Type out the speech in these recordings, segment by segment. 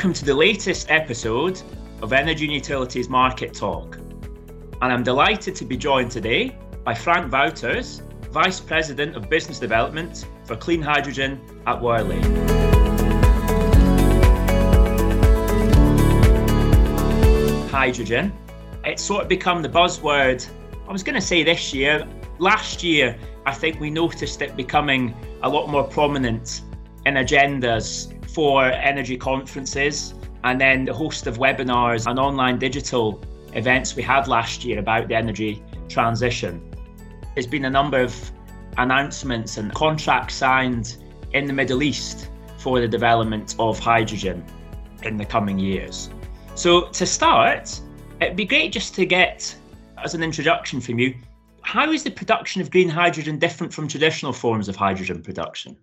Welcome to the latest episode of Energy and Utilities Market Talk. And I'm delighted to be joined today by Frank Wouters, Vice President of Business Development for Clean Hydrogen at Worley. Hydrogen. It's sort of become the buzzword, I was going to say this year. Last year, I think we noticed it becoming a lot more prominent in agendas for energy conferences and then the host of webinars and online digital events we had last year about the energy transition. There's been a number of announcements and contracts signed in the Middle East for the development of hydrogen in the coming years. So, to start, it'd be great just to get, as an introduction from you, how is the production of green hydrogen different from traditional forms of hydrogen production?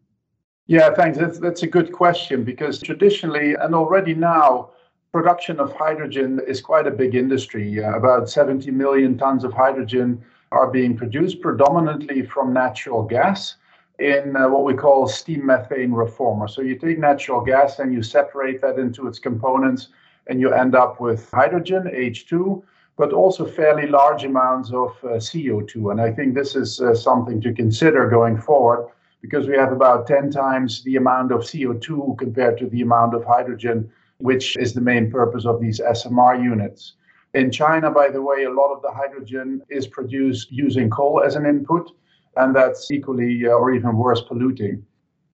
Yeah, thanks. That's, that's a good question because traditionally and already now, production of hydrogen is quite a big industry. Uh, about 70 million tons of hydrogen are being produced predominantly from natural gas in uh, what we call steam methane reformer. So you take natural gas and you separate that into its components and you end up with hydrogen, H2, but also fairly large amounts of uh, CO2. And I think this is uh, something to consider going forward because we have about 10 times the amount of CO2 compared to the amount of hydrogen, which is the main purpose of these SMR units. In China, by the way, a lot of the hydrogen is produced using coal as an input, and that's equally uh, or even worse polluting.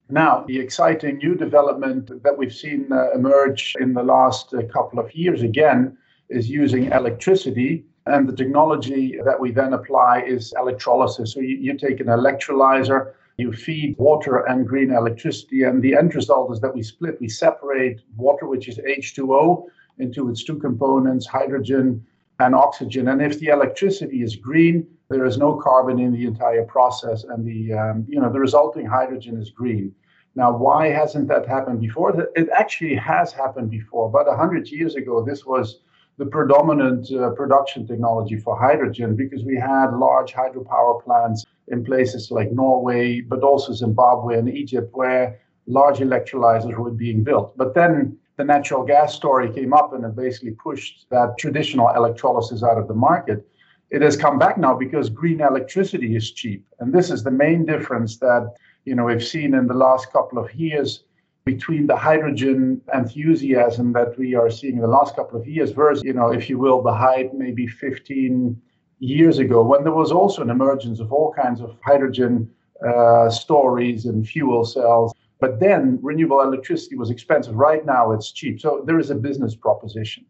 Now, the exciting new development that we've seen uh, emerge in the last uh, couple of years again is using electricity. And the technology that we then apply is electrolysis. So you, you take an electrolyzer you feed water and green electricity, and the end result is that we split, we separate water, which is H2O, into its two components, hydrogen and oxygen. And if the electricity is green, there is no carbon in the entire process, and the um, you know the resulting hydrogen is green. Now, why hasn't that happened before? It actually has happened before. About 100 years ago, this was the predominant uh, production technology for hydrogen because we had large hydropower plants in places like Norway, but also Zimbabwe and Egypt, where large electrolyzers were being built. But then the natural gas story came up and it basically pushed that traditional electrolysis out of the market. It has come back now because green electricity is cheap. And this is the main difference that you know we've seen in the last couple of years between the hydrogen enthusiasm that we are seeing in the last couple of years versus, you know, if you will, the hype maybe 15 years ago when there was also an emergence of all kinds of hydrogen uh, stories and fuel cells. But then renewable electricity was expensive. Right now, it's cheap. So there is a business proposition.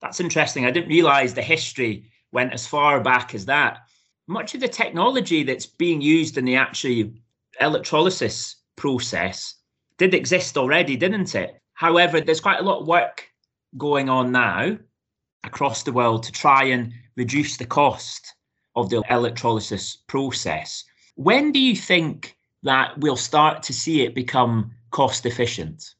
That's interesting. I didn't realize the history went as far back as that. Much of the technology that's being used in the actual electrolysis process did exist already, didn't it? However, there's quite a lot of work going on now across the world to try and reduce the cost of the electrolysis process. When do you think that we'll start to see it become cost efficient?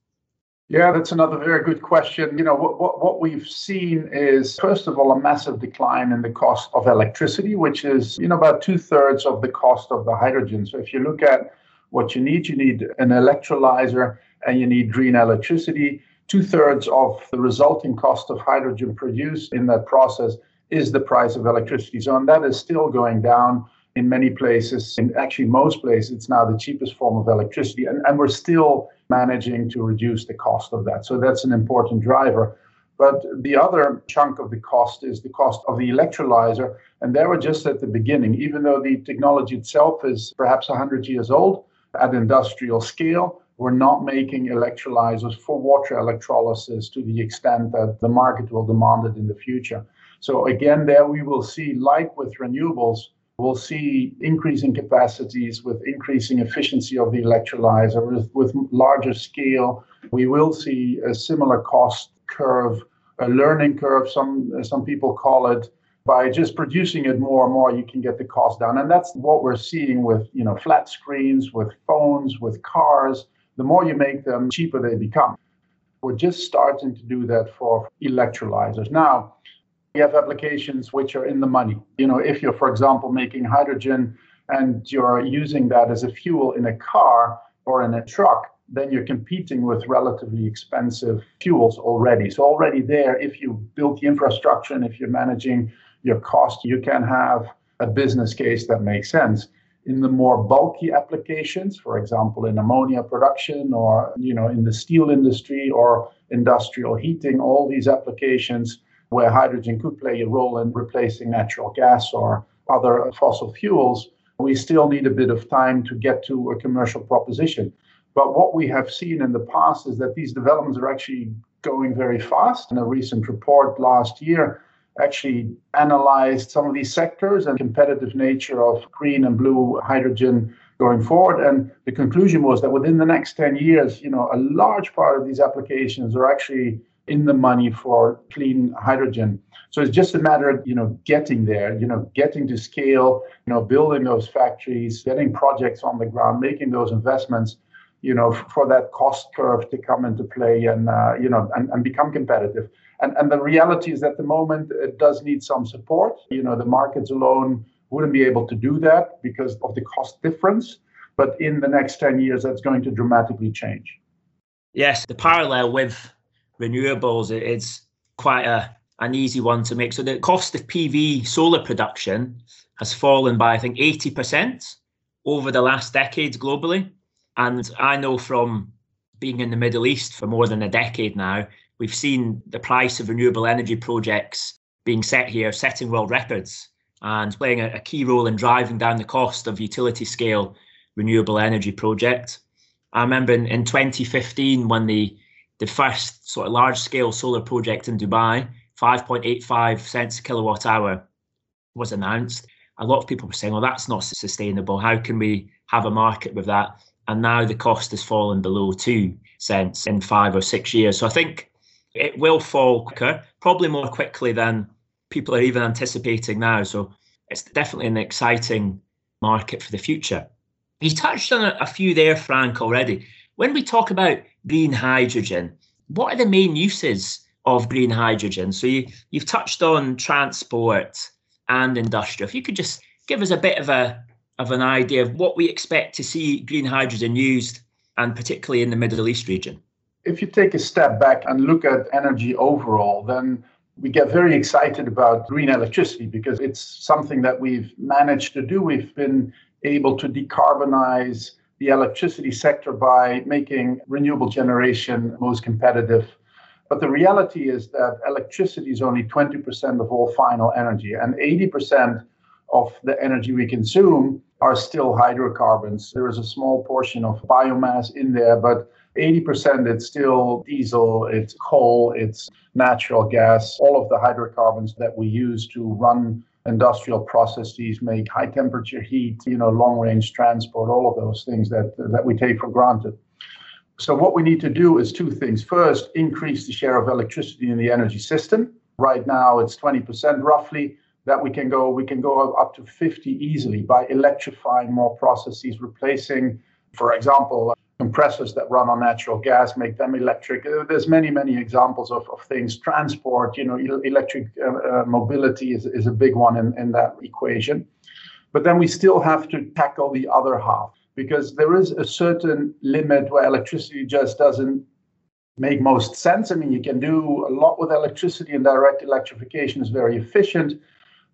Yeah, that's another very good question. You know, what, what, what, we've seen is, first of all, a massive decline in the cost of electricity, which is, you know, about two thirds of the cost of the hydrogen. So if you look at what you need, you need an electrolyzer and you need green electricity. Two thirds of the resulting cost of hydrogen produced in that process is the price of electricity. So, and that is still going down in many places. In actually most places, it's now the cheapest form of electricity. And, and we're still managing to reduce the cost of that. So that's an important driver. But the other chunk of the cost is the cost of the electrolyzer. And there we're just at the beginning. Even though the technology itself is perhaps 100 years old, at industrial scale. We're not making electrolyzers for water electrolysis to the extent that the market will demand it in the future. So again, there we will see, like with renewables, we'll see increasing capacities with increasing efficiency of the electrolyzer. With, with larger scale. We will see a similar cost curve, a learning curve, some some people call it, by just producing it more and more you can get the cost down. And that's what we're seeing with you know flat screens with phones with cars. The more you make them cheaper they become. We're just starting to do that for electrolyzers. Now we have applications which are in the money you know if you're for example making hydrogen and you're using that as a fuel in a car or in a truck then you're competing with relatively expensive fuels already. So already there, if you build the infrastructure and if you're managing your cost, you can have a business case that makes sense. In the more bulky applications, for example, in ammonia production or you know in the steel industry or industrial heating, all these applications where hydrogen could play a role in replacing natural gas or other fossil fuels, we still need a bit of time to get to a commercial proposition. But what we have seen in the past is that these developments are actually going very fast. In a recent report last year, actually analyzed some of these sectors and competitive nature of green and blue hydrogen going forward. And the conclusion was that within the next 10 years, you know, a large part of these applications are actually in the money for clean hydrogen. So it's just a matter of, you know, getting there, you know, getting to scale, you know, building those factories, getting projects on the ground, making those investments you know, for that cost curve to come into play and, uh, you know, and, and become competitive. And, and the reality is at the moment it does need some support. You know, the markets alone wouldn't be able to do that because of the cost difference. But in the next 10 years, that's going to dramatically change. Yes, the parallel with renewables it's quite a, an easy one to make. So the cost of PV solar production has fallen by, I think, 80% over the last decade globally. And I know from being in the Middle East for more than a decade now, we've seen the price of renewable energy projects being set here, setting world records and playing a, a key role in driving down the cost of utility scale renewable energy projects. I remember in, in 2015 when the the first sort of large scale solar project in Dubai, 5.85 cents a kilowatt hour, was announced. A lot of people were saying, well, that's not sustainable. How can we have a market with that? and now the cost has fallen below two cents in five or six years. So I think it will fall quicker, probably more quickly than people are even anticipating now. So it's definitely an exciting market for the future. You touched on a few there, Frank, already. When we talk about green hydrogen, what are the main uses of green hydrogen? So you, you've touched on transport and industrial. If you could just give us a bit of a of an idea of what we expect to see green hydrogen used, and particularly in the Middle East region? If you take a step back and look at energy overall, then we get very excited about green electricity because it's something that we've managed to do. We've been able to decarbonize the electricity sector by making renewable generation most competitive. But the reality is that electricity is only 20% of all final energy, and 80% of the energy we consume are still hydrocarbons. There is a small portion of biomass in there, but 80% it's still diesel, it's coal, it's natural gas, all of the hydrocarbons that we use to run industrial processes, make high temperature heat, you know, long range transport, all of those things that that we take for granted. So what we need to do is two things. First, increase the share of electricity in the energy system. Right now it's 20% roughly that we can go we can go up to 50 easily by electrifying more processes replacing for example compressors that run on natural gas make them electric uh, there's many many examples of, of things transport you know electric uh, uh, mobility is, is a big one in, in that equation but then we still have to tackle the other half because there is a certain limit where electricity just doesn't make most sense. I mean, you can do a lot with electricity, and direct electrification is very efficient.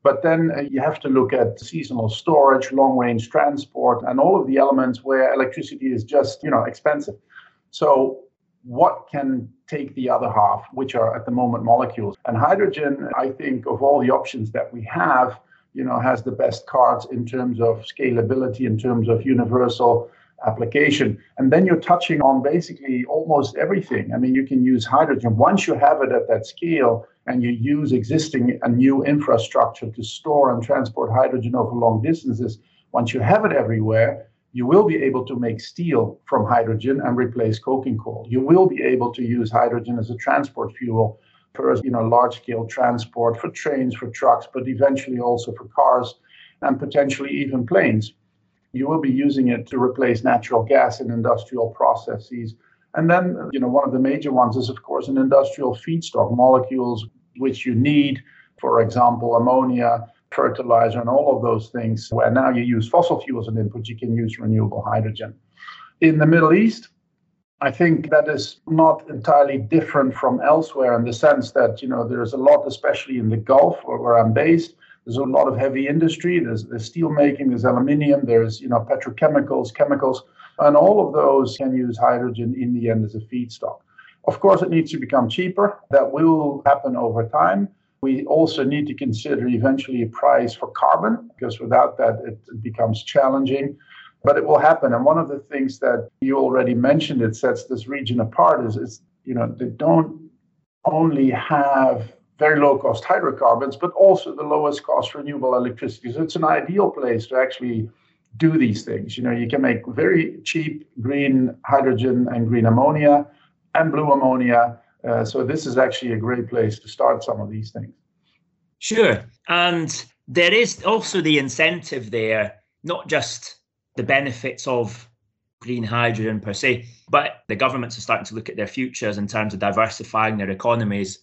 But then uh, you have to look at seasonal storage, long range transport, and all of the elements where electricity is just, you know, expensive. So what can take the other half, which are at the moment molecules? And hydrogen, I think, of all the options that we have, you know, has the best cards in terms of scalability, in terms of universal application. And then you're touching on basically almost everything. I mean, you can use hydrogen once you have it at that scale and you use existing and new infrastructure to store and transport hydrogen over long distances. Once you have it everywhere, you will be able to make steel from hydrogen and replace coking coal. You will be able to use hydrogen as a transport fuel for you know large scale transport for trains, for trucks, but eventually also for cars and potentially even planes you will be using it to replace natural gas in industrial processes. And then, you know, one of the major ones is, of course, an industrial feedstock molecules which you need, for example, ammonia, fertilizer, and all of those things. Where now you use fossil fuels as an input, you can use renewable hydrogen. In the Middle East, I think that is not entirely different from elsewhere in the sense that, you know, there's a lot, especially in the Gulf where, where I'm based, there's a lot of heavy industry. There's, there's steel making, there's aluminium, there's, you know, petrochemicals, chemicals, and all of those can use hydrogen in the end as a feedstock. Of course, it needs to become cheaper. That will happen over time. We also need to consider eventually a price for carbon, because without that, it becomes challenging but it will happen. And one of the things that you already mentioned it sets this region apart is, is you know they don't only have very low cost hydrocarbons, but also the lowest cost renewable electricity. So it's an ideal place to actually do these things. You know, you can make very cheap green hydrogen and green ammonia and blue ammonia. Uh, so this is actually a great place to start some of these things. Sure. And there is also the incentive there, not just the benefits of green hydrogen per se, but the governments are starting to look at their futures in terms of diversifying their economies.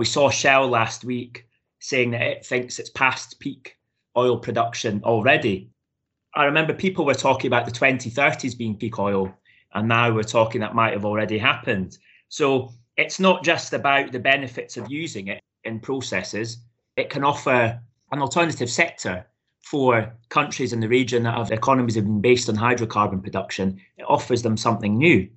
We saw Shell last week saying that it thinks it's past peak oil production already. I remember people were talking about the 2030s being peak oil, and now we're talking that might have already happened. So it's not just about the benefits of using it in processes, it can offer an alternative sector for countries in the region that have economies have been based on hydrocarbon production, it offers them something new.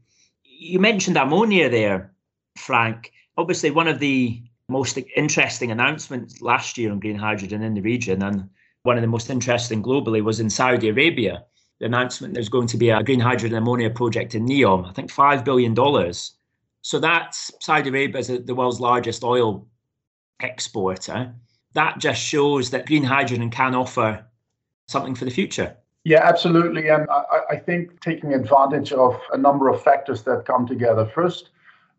You mentioned ammonia there, Frank. Obviously, one of the most interesting announcements last year on green hydrogen in the region, and one of the most interesting globally, was in Saudi Arabia. The announcement there's going to be a green hydrogen ammonia project in Neom, I think $5 billion. So that's Saudi Arabia is the world's largest oil exporter that just shows that green hydrogen can offer something for the future. Yeah, absolutely. And I, I, think taking advantage of a number of factors that come together. First,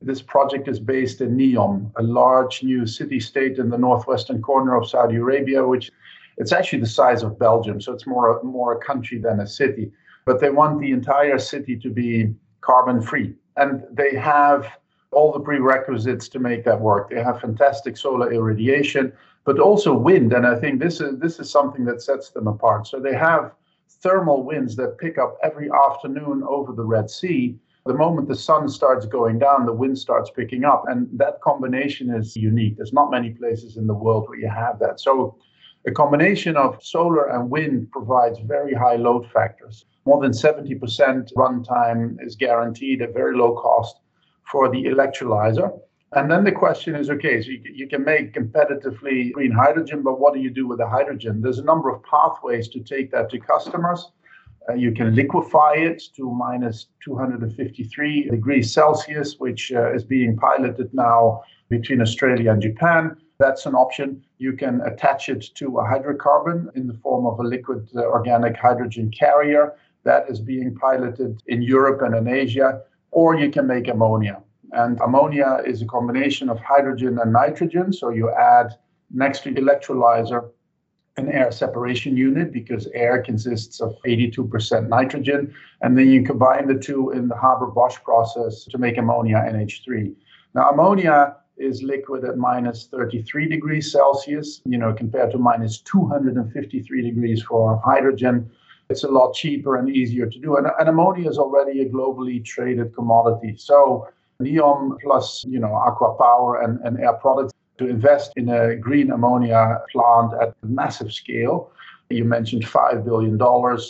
this project is based in Neom, a large new city state in the northwestern corner of Saudi Arabia, which it's actually the size of Belgium. So it's more, more a country than a city. But they want the entire city to be carbon free. And they have all the prerequisites to make that work. They have fantastic solar irradiation but also wind. And I think this is this is something that sets them apart. So they have thermal winds that pick up every afternoon over the Red Sea. The moment the sun starts going down, the wind starts picking up, and that combination is unique. There's not many places in the world where you have that. So a combination of solar and wind provides very high load factors. More than 70% runtime is guaranteed at very low cost for the electrolyzer. And then the question is okay, so you, you can make competitively green hydrogen, but what do you do with the hydrogen? There's a number of pathways to take that to customers. Uh, you can liquefy it to minus 253 degrees Celsius, which uh, is being piloted now between Australia and Japan. That's an option. You can attach it to a hydrocarbon in the form of a liquid uh, organic hydrogen carrier. That is being piloted in Europe and in Asia. Or you can make ammonia. And ammonia is a combination of hydrogen and nitrogen. So you add next to electrolyzer an air separation unit because air consists of 82% nitrogen. And then you combine the two in the Haber Bosch process to make ammonia NH3. Now, ammonia is liquid at minus 33 degrees Celsius, you know, compared to minus 253 degrees for hydrogen. It's a lot cheaper and easier to do. And, and ammonia is already a globally traded commodity. So Neom plus, you know, ACWA Power and, and Air Products to invest in a green ammonia plant at massive scale. You mentioned $5 billion.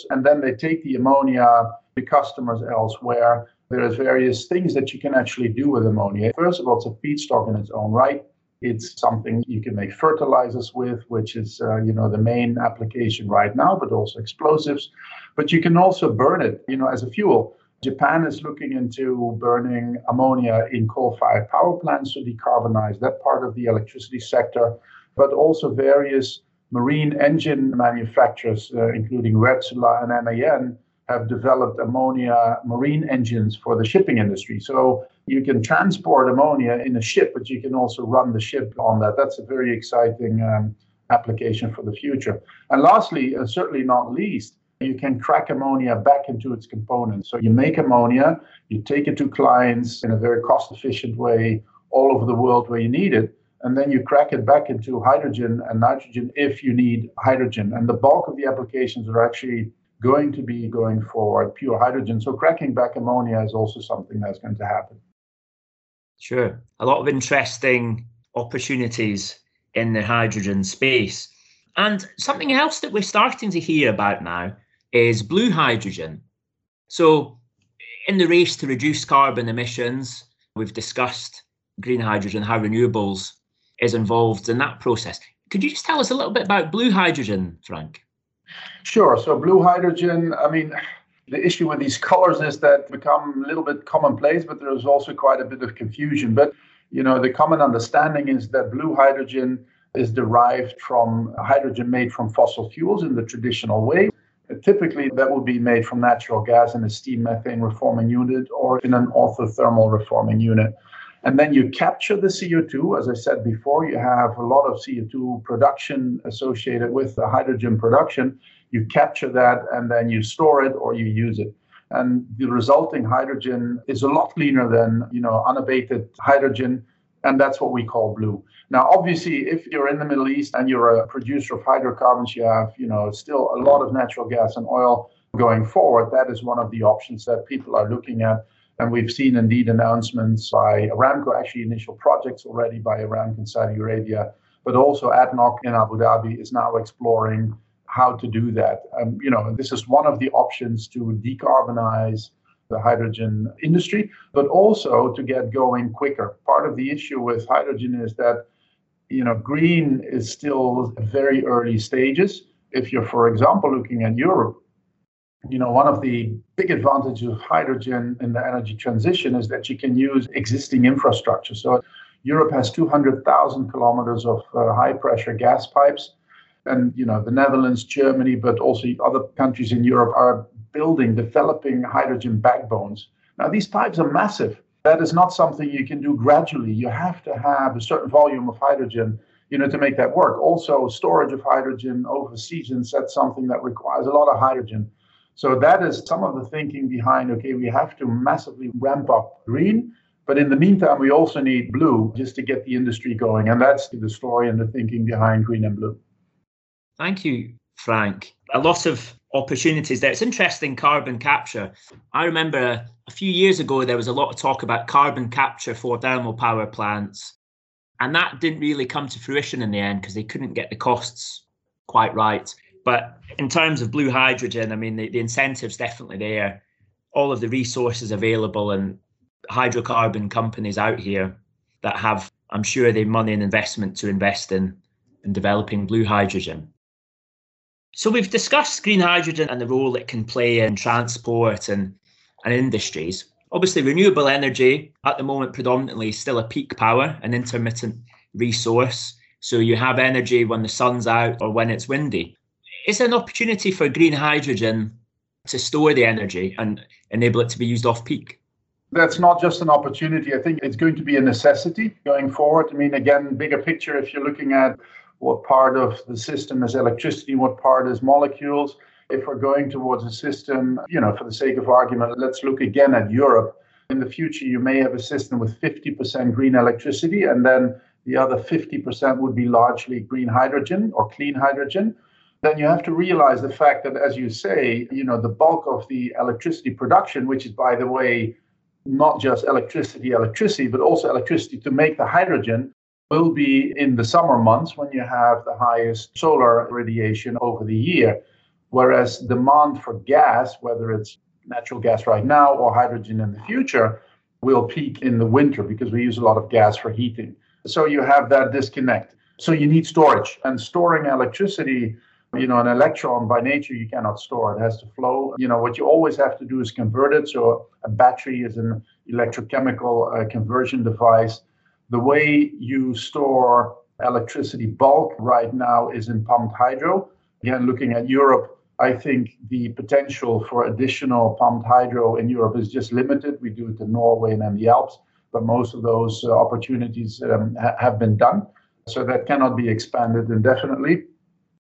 And then they take the ammonia to customers elsewhere. There's various things that you can actually do with ammonia. First of all, it's a feedstock in its own right. It's something you can make fertilizers with, which is, uh, you know, the main application right now, but also explosives. But you can also burn it, you know, as a fuel. Japan is looking into burning ammonia in coal fired power plants to decarbonize that part of the electricity sector, but also various marine engine manufacturers, uh, including Wärtsilä and MAN, have developed ammonia marine engines for the shipping industry. So you can transport ammonia in a ship, but you can also run the ship on that. That's a very exciting um, application for the future. And lastly, uh, certainly not least, you can crack ammonia back into its components. So you make ammonia, you take it to clients in a very cost efficient way all over the world where you need it. And then you crack it back into hydrogen and nitrogen if you need hydrogen. And the bulk of the applications are actually going to be going forward pure hydrogen. So cracking back ammonia is also something that's going to happen. Sure. A lot of interesting opportunities in the hydrogen space. And something else that we're starting to hear about now is blue hydrogen. So, in the race to reduce carbon emissions, we've discussed green hydrogen, how renewables is involved in that process. Could you just tell us a little bit about blue hydrogen, Frank? Sure. So, blue hydrogen, I mean, the issue with these colors is that become a little bit commonplace, but there's also quite a bit of confusion. But you know, the common understanding is that blue hydrogen is derived from hydrogen made from fossil fuels in the traditional way. Typically, that would be made from natural gas in a steam methane reforming unit or in an autothermal reforming unit. And then you capture the CO2. As I said before, you have a lot of CO2 production associated with the hydrogen production. You capture that and then you store it or you use it. And the resulting hydrogen is a lot cleaner than, you know, unabated hydrogen. And that's what we call blue. Now, obviously, if you're in the Middle East and you're a producer of hydrocarbons, you have, you know, still a lot of natural gas and oil going forward. That is one of the options that people are looking at and we've seen indeed announcements by Aramco, actually initial projects already by Aramco in Saudi Arabia, but also ADNOC in Abu Dhabi is now exploring how to do that. Um, you know, this is one of the options to decarbonize the hydrogen industry, but also to get going quicker. Part of the issue with hydrogen is that, you know, green is still very early stages. If you're, for example, looking at Europe, you know, one of the big advantages of hydrogen in the energy transition is that you can use existing infrastructure. So Europe has 200,000 kilometers of uh, high pressure gas pipes. And, you know, the Netherlands, Germany, but also other countries in Europe are building, developing hydrogen backbones. Now, these pipes are massive. That is not something you can do gradually. You have to have a certain volume of hydrogen you know, to make that work. Also, storage of hydrogen over seasons, that's something that requires a lot of hydrogen. So that is some of the thinking behind, okay, we have to massively ramp up green, but in the meantime, we also need blue just to get the industry going. And that's the story and the thinking behind green and blue. Thank you, Frank. A lot of opportunities there. It's interesting carbon capture. I remember a few years ago there was a lot of talk about carbon capture for thermal power plants. And that didn't really come to fruition in the end because they couldn't get the costs quite right. But in terms of blue hydrogen, I mean, the, the incentive's definitely there. All of the resources available and hydrocarbon companies out here that have, I'm sure, the money and investment to invest in in developing blue hydrogen. So we've discussed green hydrogen and the role it can play in transport and, and industries. Obviously, renewable energy at the moment predominantly is still a peak power, an intermittent resource. So you have energy when the sun's out or when it's windy is there an opportunity for green hydrogen to store the energy and enable it to be used off peak? That's not just an opportunity. I think it's going to be a necessity going forward. I mean, again, bigger picture, if you're looking at what part of the system is electricity, what part is molecules, if we're going towards a system, you know, for the sake of argument, let's look again at Europe. In the future, you may have a system with 50% green electricity, and then the other 50% would be largely green hydrogen or clean hydrogen then you have to realize the fact that, as you say, you know, the bulk of the electricity production, which is, by the way, not just electricity, electricity, but also electricity to make the hydrogen, will be in the summer months when you have the highest solar radiation over the year. Whereas demand for gas, whether it's natural gas right now or hydrogen in the future, will peak in the winter because we use a lot of gas for heating. So you have that disconnect. So you need storage. And storing electricity you know, an electron by nature you cannot store. It has to flow. You know, what you always have to do is convert it. So a battery is an electrochemical uh, conversion device. The way you store electricity bulk right now is in pumped hydro. Again, looking at Europe, I think the potential for additional pumped hydro in Europe is just limited. We do it in Norway and in the Alps, but most of those uh, opportunities um, ha- have been done. So that cannot be expanded indefinitely.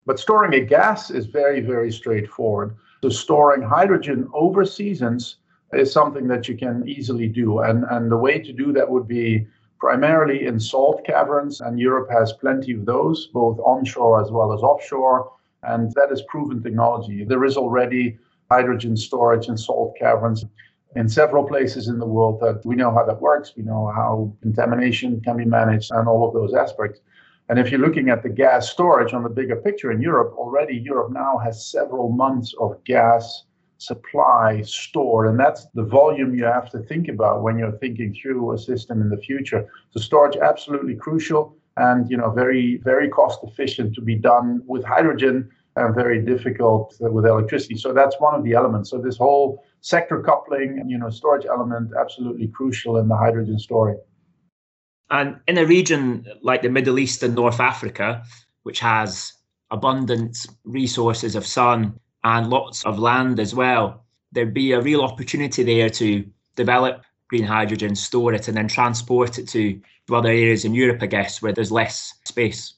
But storing a gas is very, very straightforward. So storing hydrogen over seasons is something that you can easily do. And, and the way to do that would be primarily in salt caverns, and Europe has plenty of those, both onshore as well as offshore. And that is proven technology. There is already hydrogen storage and salt caverns in several places in the world that we know how that works. We know how contamination can be managed and all of those aspects. And if you're looking at the gas storage on the bigger picture in Europe, already Europe now has several months of gas supply stored. And that's the volume you have to think about when you're thinking through a system in the future. So storage absolutely crucial and you know very very cost efficient to be done with hydrogen and very difficult with electricity. So that's one of the elements. So this whole sector coupling, you know, storage element absolutely crucial in the hydrogen story. And in a region like the Middle East and North Africa, which has abundant resources of sun and lots of land as well, there'd be a real opportunity there to develop green hydrogen, store it, and then transport it to other areas in Europe, I guess, where there's less space.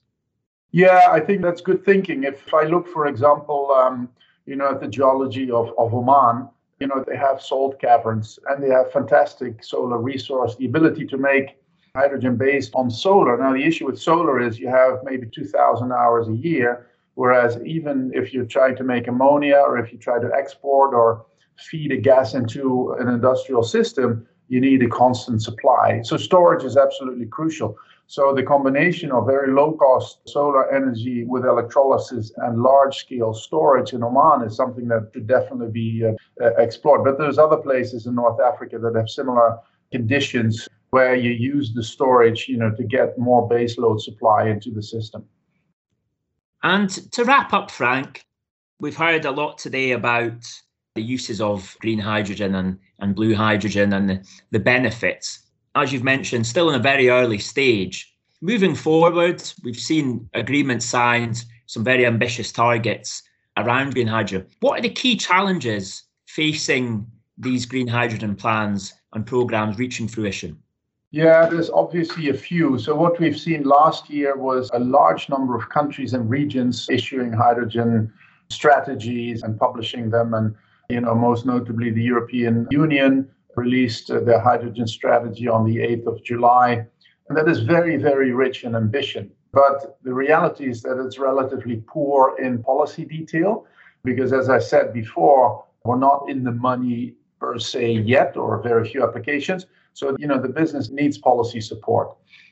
Yeah, I think that's good thinking. If I look, for example, um, you know, at the geology of, of Oman, you know, they have salt caverns and they have fantastic solar resource, the ability to make hydrogen based on solar. Now, the issue with solar is you have maybe 2,000 hours a year, whereas even if you try to make ammonia or if you try to export or feed a gas into an industrial system, you need a constant supply. So storage is absolutely crucial. So the combination of very low cost solar energy with electrolysis and large scale storage in Oman is something that should definitely be uh, uh, explored. But there's other places in North Africa that have similar conditions where you use the storage, you know, to get more baseload supply into the system. And to wrap up, Frank, we've heard a lot today about the uses of green hydrogen and, and blue hydrogen and the, the benefits. As you've mentioned, still in a very early stage. Moving forward, we've seen agreements signed, some very ambitious targets around green hydrogen. What are the key challenges facing these green hydrogen plans and programs reaching fruition? Yeah, there's obviously a few. So, what we've seen last year was a large number of countries and regions issuing hydrogen strategies and publishing them. And you know, most notably, the European Union released uh, their hydrogen strategy on the 8th of July. And that is very, very rich in ambition. But the reality is that it's relatively poor in policy detail because, as I said before, we're not in the money per se yet, or very few applications. So, you know, the business needs policy support.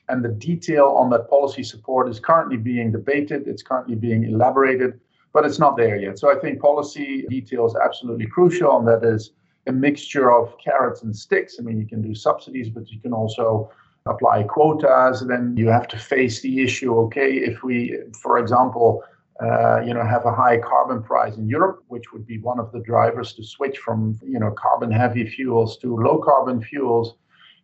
And the detail on that policy support is currently being debated, it's currently being elaborated but it's not there yet. So I think policy detail is absolutely crucial, and that is a mixture of carrots and sticks. I mean, you can do subsidies, but you can also apply quotas. Then you have to face the issue. Okay, if we, for example, uh, you know, have a high carbon price in Europe, which would be one of the drivers to switch from you know carbon-heavy fuels to low-carbon fuels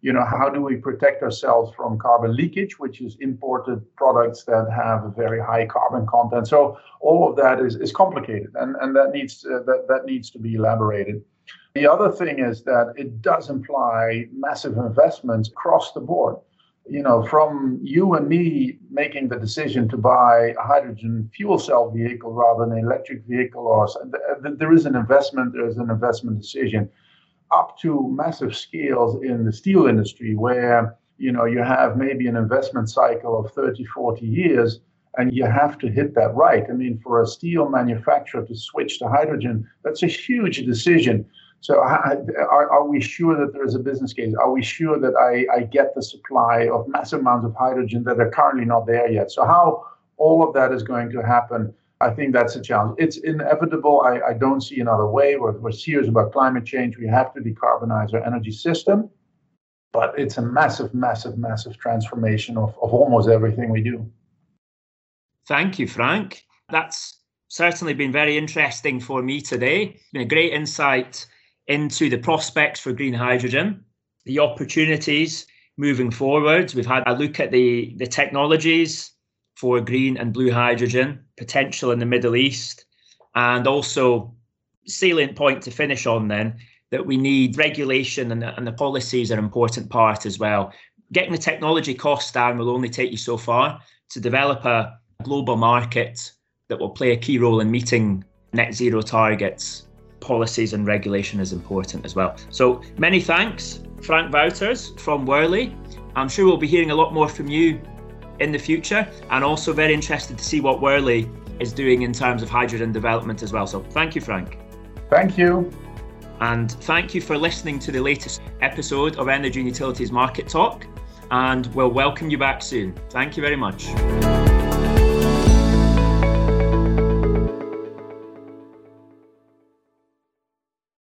you know, how do we protect ourselves from carbon leakage, which is imported products that have a very high carbon content. So all of that is, is complicated, and, and that needs to, that that needs to be elaborated. The other thing is that it does imply massive investments across the board. You know, from you and me making the decision to buy a hydrogen fuel cell vehicle rather than an electric vehicle, or there is an investment, there is an investment decision up to massive scales in the steel industry where you know you have maybe an investment cycle of 30 40 years and you have to hit that right. I mean for a steel manufacturer to switch to hydrogen that's a huge decision so are, are we sure that there is a business case are we sure that I, I get the supply of massive amounts of hydrogen that are currently not there yet so how all of that is going to happen I think that's a challenge. It's inevitable. I, I don't see another way. We're, we're serious about climate change. We have to decarbonize our energy system, but it's a massive, massive, massive transformation of, of almost everything we do. Thank you, Frank. That's certainly been very interesting for me today. Been a great insight into the prospects for green hydrogen, the opportunities moving forward. We've had a look at the, the technologies for green and blue hydrogen, potential in the Middle East, and also salient point to finish on then that we need regulation and the, and the policies are an important part as well. Getting the technology costs down will only take you so far. To develop a global market that will play a key role in meeting net zero targets, policies and regulation is important as well. So many thanks, Frank Wouters from Worley. I'm sure we'll be hearing a lot more from you in the future, and also very interested to see what Worley is doing in terms of hydrogen development as well. So thank you, Frank. Thank you. And thank you for listening to the latest episode of Energy and Utilities Market Talk. And we'll welcome you back soon. Thank you very much.